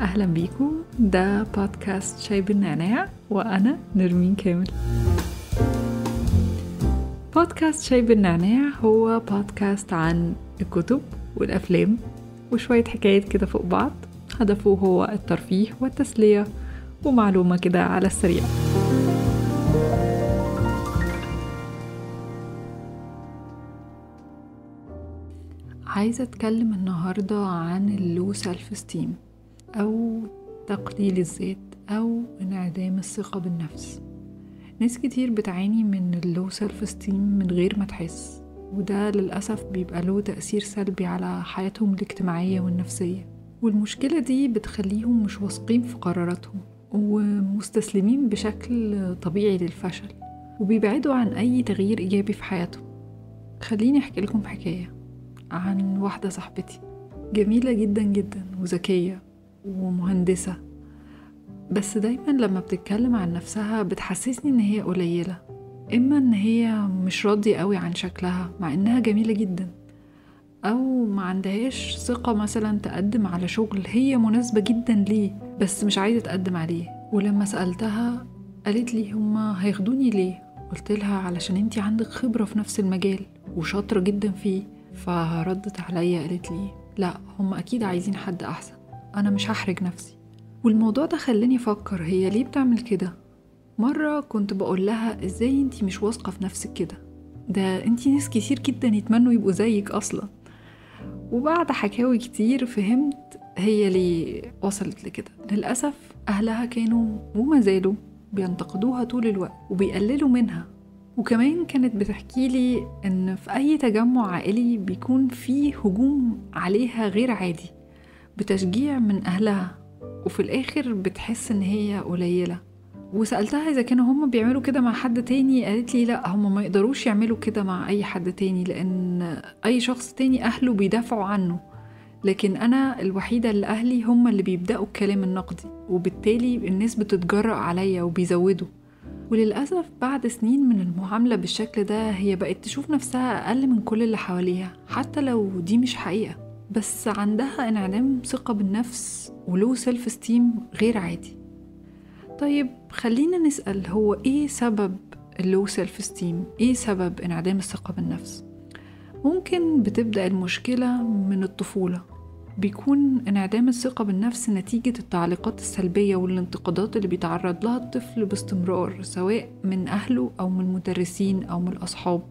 أهلا بيكم ده بودكاست شاي بالنعناع وأنا نرمين كامل. بودكاست شاي بالنعناع هو بودكاست عن الكتب والأفلام وشوية حكايات كده فوق بعض. هدفه هو الترفيه والتسلية ومعلومة كده على السريع. عايزة أتكلم النهاردة عن ال low self-esteem أو تقليل الذات أو انعدام الثقة بالنفس. ناس كتير بتعاني من ال low self-esteem من غير ما تحس وده للأسف بيبقى له تأثير سلبي على حياتهم الاجتماعية والنفسية. والمشكلة دي بتخليهم مش واثقين في قراراتهم. ومستسلمين بشكل طبيعي للفشل وبيبعدوا عن أي تغيير إيجابي في حياتهم. خليني أحكي لكم حكاية عن واحدة صاحبتي جميلة جدا جدا وذكية ومهندسة. بس دايما لما بتتكلم عن نفسها بتحسسني إن هي قليلة إما إن هي مش راضية قوي عن شكلها مع إنها جميلة جدا. أو ما عندهاش ثقة مثلا تقدم على شغل هي مناسبة جدا ليه بس مش عايزة تقدم عليه. ولما سألتها قالت لي هما هياخدوني ليه؟ قلت لها علشان أنتي عندك خبرة في نفس المجال وشاطرة جدا فيه. فردت عليا قالت لي لا هم أكيد عايزين حد أحسن. أنا مش هحرج نفسي. والموضوع ده خلاني أفكر هي ليه بتعمل كده؟ مرة كنت بقول لها إزاي أنتي مش واثقة في نفسك كده؟ ده أنتي ناس كتير جدا يتمنوا يبقوا زيك أصلا. وبعد حكاوي كتير فهمت هي ليه وصلت لكده. للأسف أهلها كانوا وما زالوا بينتقدوها طول الوقت وبيقللوا منها. وكمان كانت بتحكي لي إن في أي تجمع عائلي بيكون فيه هجوم عليها غير عادي بتشجيع من أهلها وفي الآخر بتحس إن هي قليلة. وسألتها إذا كانوا هم بيعملوا كده مع حد تاني قالت لي لأ هم ما يقدروش يعملوا كده مع أي حد تاني لأن أي شخص تاني أهله بيدافعوا عنه. لكن أنا الوحيدة اللي أهلي هم اللي بيبدأوا الكلام النقدي وبالتالي الناس بتتجرأ عليا وبيزودوا. وللأسف بعد سنين من المعاملة بالشكل ده هي بقت تشوف نفسها أقل من كل اللي حواليها حتى لو دي مش حقيقة. بس عندها انعدام ثقة بالنفس و low self-esteem غير عادي. طيب خلينا نسأل هو إيه سبب ال low self-esteem إيه سبب انعدام الثقة بالنفس؟ ممكن بتبدأ المشكلة من الطفولة. بيكون انعدام الثقة بالنفس نتيجة التعليقات السلبية والانتقادات اللي بيتعرض لها الطفل باستمرار سواء من أهله أو من المدرسين أو من الأصحاب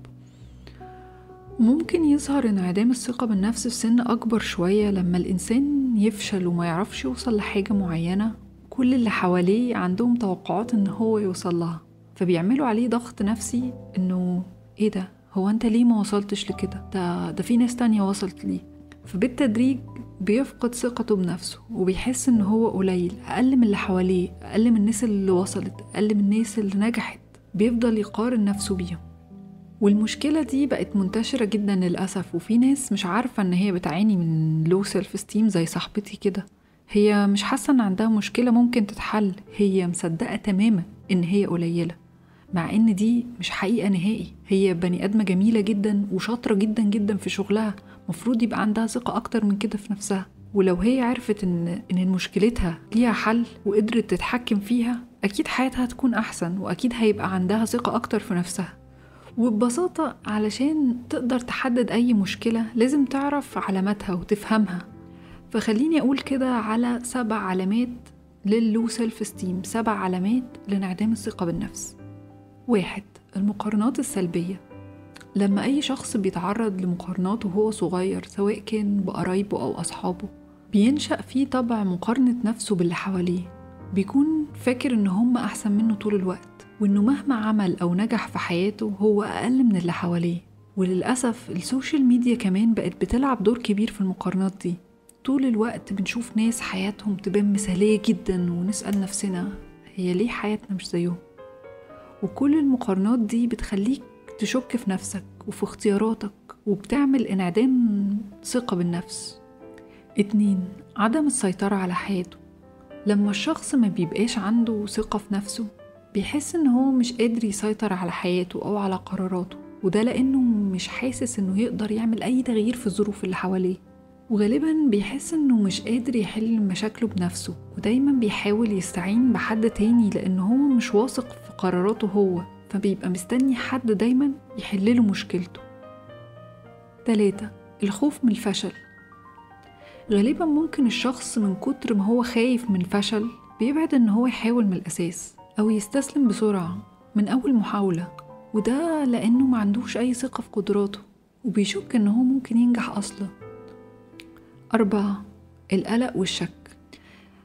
ممكن يظهر انعدام الثقة بالنفس في سن أكبر شوية لما الإنسان يفشل وما يعرفش يوصل لحاجة معينة. كل اللي حواليه عندهم توقعات إن هو يوصل لها فبيعملوا عليه ضغط نفسي إنه إيه ده؟ هو أنت ليه ما وصلتش لكده؟ ده ده في ناس تانية وصلت ليه؟ فبالتدريج بيفقد ثقته بنفسه وبيحس إن هو قليل أقل من اللي حواليه أقل من الناس اللي وصلت أقل من الناس اللي نجحت بيفضل يقارن نفسه بيهم. والمشكلة دي بقت منتشرة جدا للأسف وفي ناس مش عارفة إن هي بتعاني من low self-esteem زي صاحبتي كده. هي مش حاسة إن عندها مشكلة ممكن تتحل. هي مصدقة تماما إن هي قليلة مع إن دي مش حقيقة نهائي. هي بني آدمة جميلة جدا وشاطرة جدا جدا في شغلها مفروض يبقى عندها ثقة أكتر من كده في نفسها. ولو هي عرفت إن إن مشكلتها ليها حل وقدرت تتحكم فيها أكيد حياتها هتكون أحسن وأكيد هيبقى عندها ثقة أكتر في نفسها. وببساطة علشان تقدر تحدد أي مشكلة لازم تعرف علاماتها وتفهمها. فخليني أقول كده على سبع علامات لل low self-esteem سبع علامات لانعدام الثقة بالنفس. واحد المقارنات السلبية. لما أي شخص بيتعرض لمقارنات وهو صغير سواء كان بقرايبه أو أصحابه بينشأ فيه طبع مقارنة نفسه باللي حواليه. بيكون فاكر إن هم أحسن منه طول الوقت وإنه مهما عمل أو نجح في حياته هو أقل من اللي حواليه. وللأسف ال social media كمان بقت بتلعب دور كبير في المقارنات دي. طول الوقت بنشوف ناس حياتهم تبان مثالية جدا ونسأل نفسنا هي ليه حياتنا مش زيهم؟ وكل المقارنات دي بتخليك تشك في نفسك وفي اختياراتك وبتعمل انعدام ثقة بالنفس. اتنين عدم السيطرة على حياته. لما الشخص ما بيبقاش عنده ثقة في نفسه بيحس إن هو مش قادر يسيطر على حياته أو على قراراته وده لأنه مش حاسس إنه يقدر يعمل أي تغيير في الظروف اللي حواليه. وغالبا بيحس إنه مش قادر يحل مشاكله بنفسه ودايما بيحاول يستعين بحد تاني لأنه هو مش واثق في قراراته هو فبيبقى مستني حد دايما يحلله مشكلته. تلاتة الخوف من الفشل. غالبا ممكن الشخص من كتر ما هو خايف من الفشل بيبعد إن هو يحاول من الأساس أو يستسلم بسرعة من أول محاولة وده لأنه ما عندوش أي ثقة في قدراته وبيشك إن هو ممكن ينجح أصلا. أربعة القلق والشك.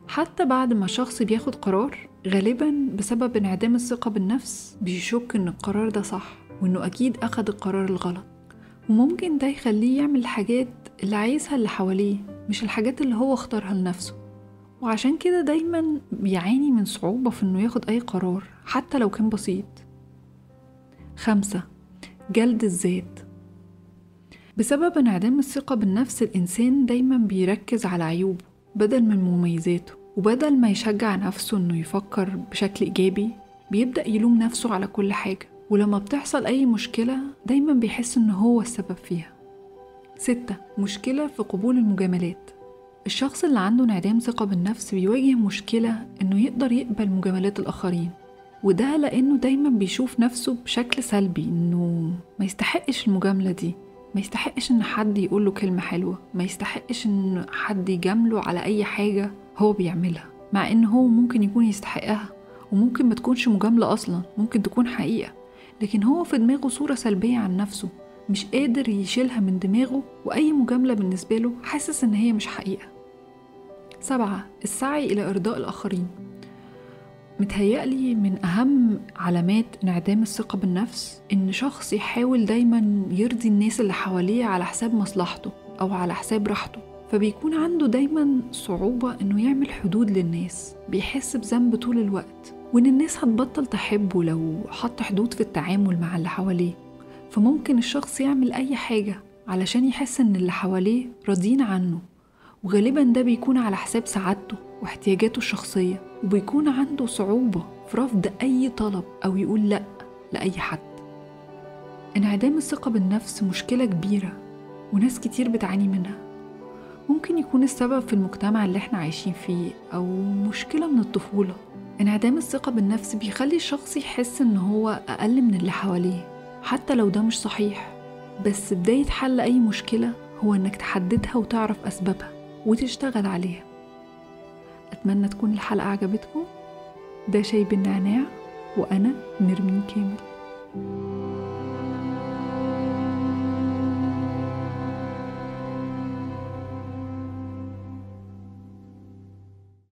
حتى بعد ما شخص بياخد قرار غالبا بسبب انعدام الثقة بالنفس بيشك إن القرار ده صح وإنه أكيد أخد القرار الغلط. وممكن ده يخليه يعمل الحاجات اللي عايزها اللي حواليه مش الحاجات اللي هو اختارها لنفسه. وعشان كده دايما بيعاني من صعوبة في إنه ياخد أي قرار حتى لو كان بسيط. خمسة جلد الذات. بسبب انعدام الثقة بالنفس الإنسان دايما بيركز على عيوبه بدل من مميزاته. وبدل ما يشجع نفسه إنه يفكر بشكل إيجابي بيبدأ يلوم نفسه على كل حاجة. ولما بتحصل أي مشكلة دايما بيحس إن هو السبب فيها. ستة مشكلة في قبول المجاملات. الشخص اللي عنده انعدام ثقة بالنفس بيواجه مشكلة إنه يقدر يقبل مجاملات الآخرين. وده لأنه دايما بيشوف نفسه بشكل سلبي إنه ما يستحقش المجاملة دي. ما يستحقش إن حد يقوله كلمة حلوة. ما يستحقش إن حد يجامله على أي حاجة هو بيعملها. مع إن هو ممكن يكون يستحقها وممكن ما تكونش مجاملة أصلا ممكن تكون حقيقة. لكن هو في دماغه صورة سلبية عن نفسه مش قادر يشيلها من دماغه وأي مجاملة بالنسبة له حاسس إن هي مش حقيقة. سبعة السعي إلى إرضاء الآخرين. متهيألي من أهم علامات انعدام الثقة بالنفس إن شخص يحاول دايما يرضي الناس اللي حواليه على حساب مصلحته أو على حساب راحته. فبيكون عنده دايما صعوبة إنه يعمل حدود للناس بيحس بذنب طول الوقت وإن الناس هتبطل تحبه لو حط حدود في التعامل مع اللي حواليه. فممكن الشخص يعمل أي حاجة علشان يحس إن اللي حواليه راضيين عنه وغالبا ده بيكون على حساب سعادته. واحتياجاته الشخصية وبيكون عنده صعوبة في رفض أي طلب أو يقول لأ لأي حد. انعدام الثقة بالنفس مشكلة كبيرة وناس كتير بتعاني منها. ممكن يكون السبب في المجتمع اللي إحنا عايشين فيه أو مشكلة من الطفولة. انعدام الثقة بالنفس بيخلي الشخص يحس إن هو أقل من اللي حواليه حتى لو ده مش صحيح. بس بداية حل أي مشكلة هو إنك تحددها وتعرف أسبابها وتشتغل عليها. أتمنى تكون الحلقة عجبتكم. ده شاي بالنعناع وأنا نرمين كامل.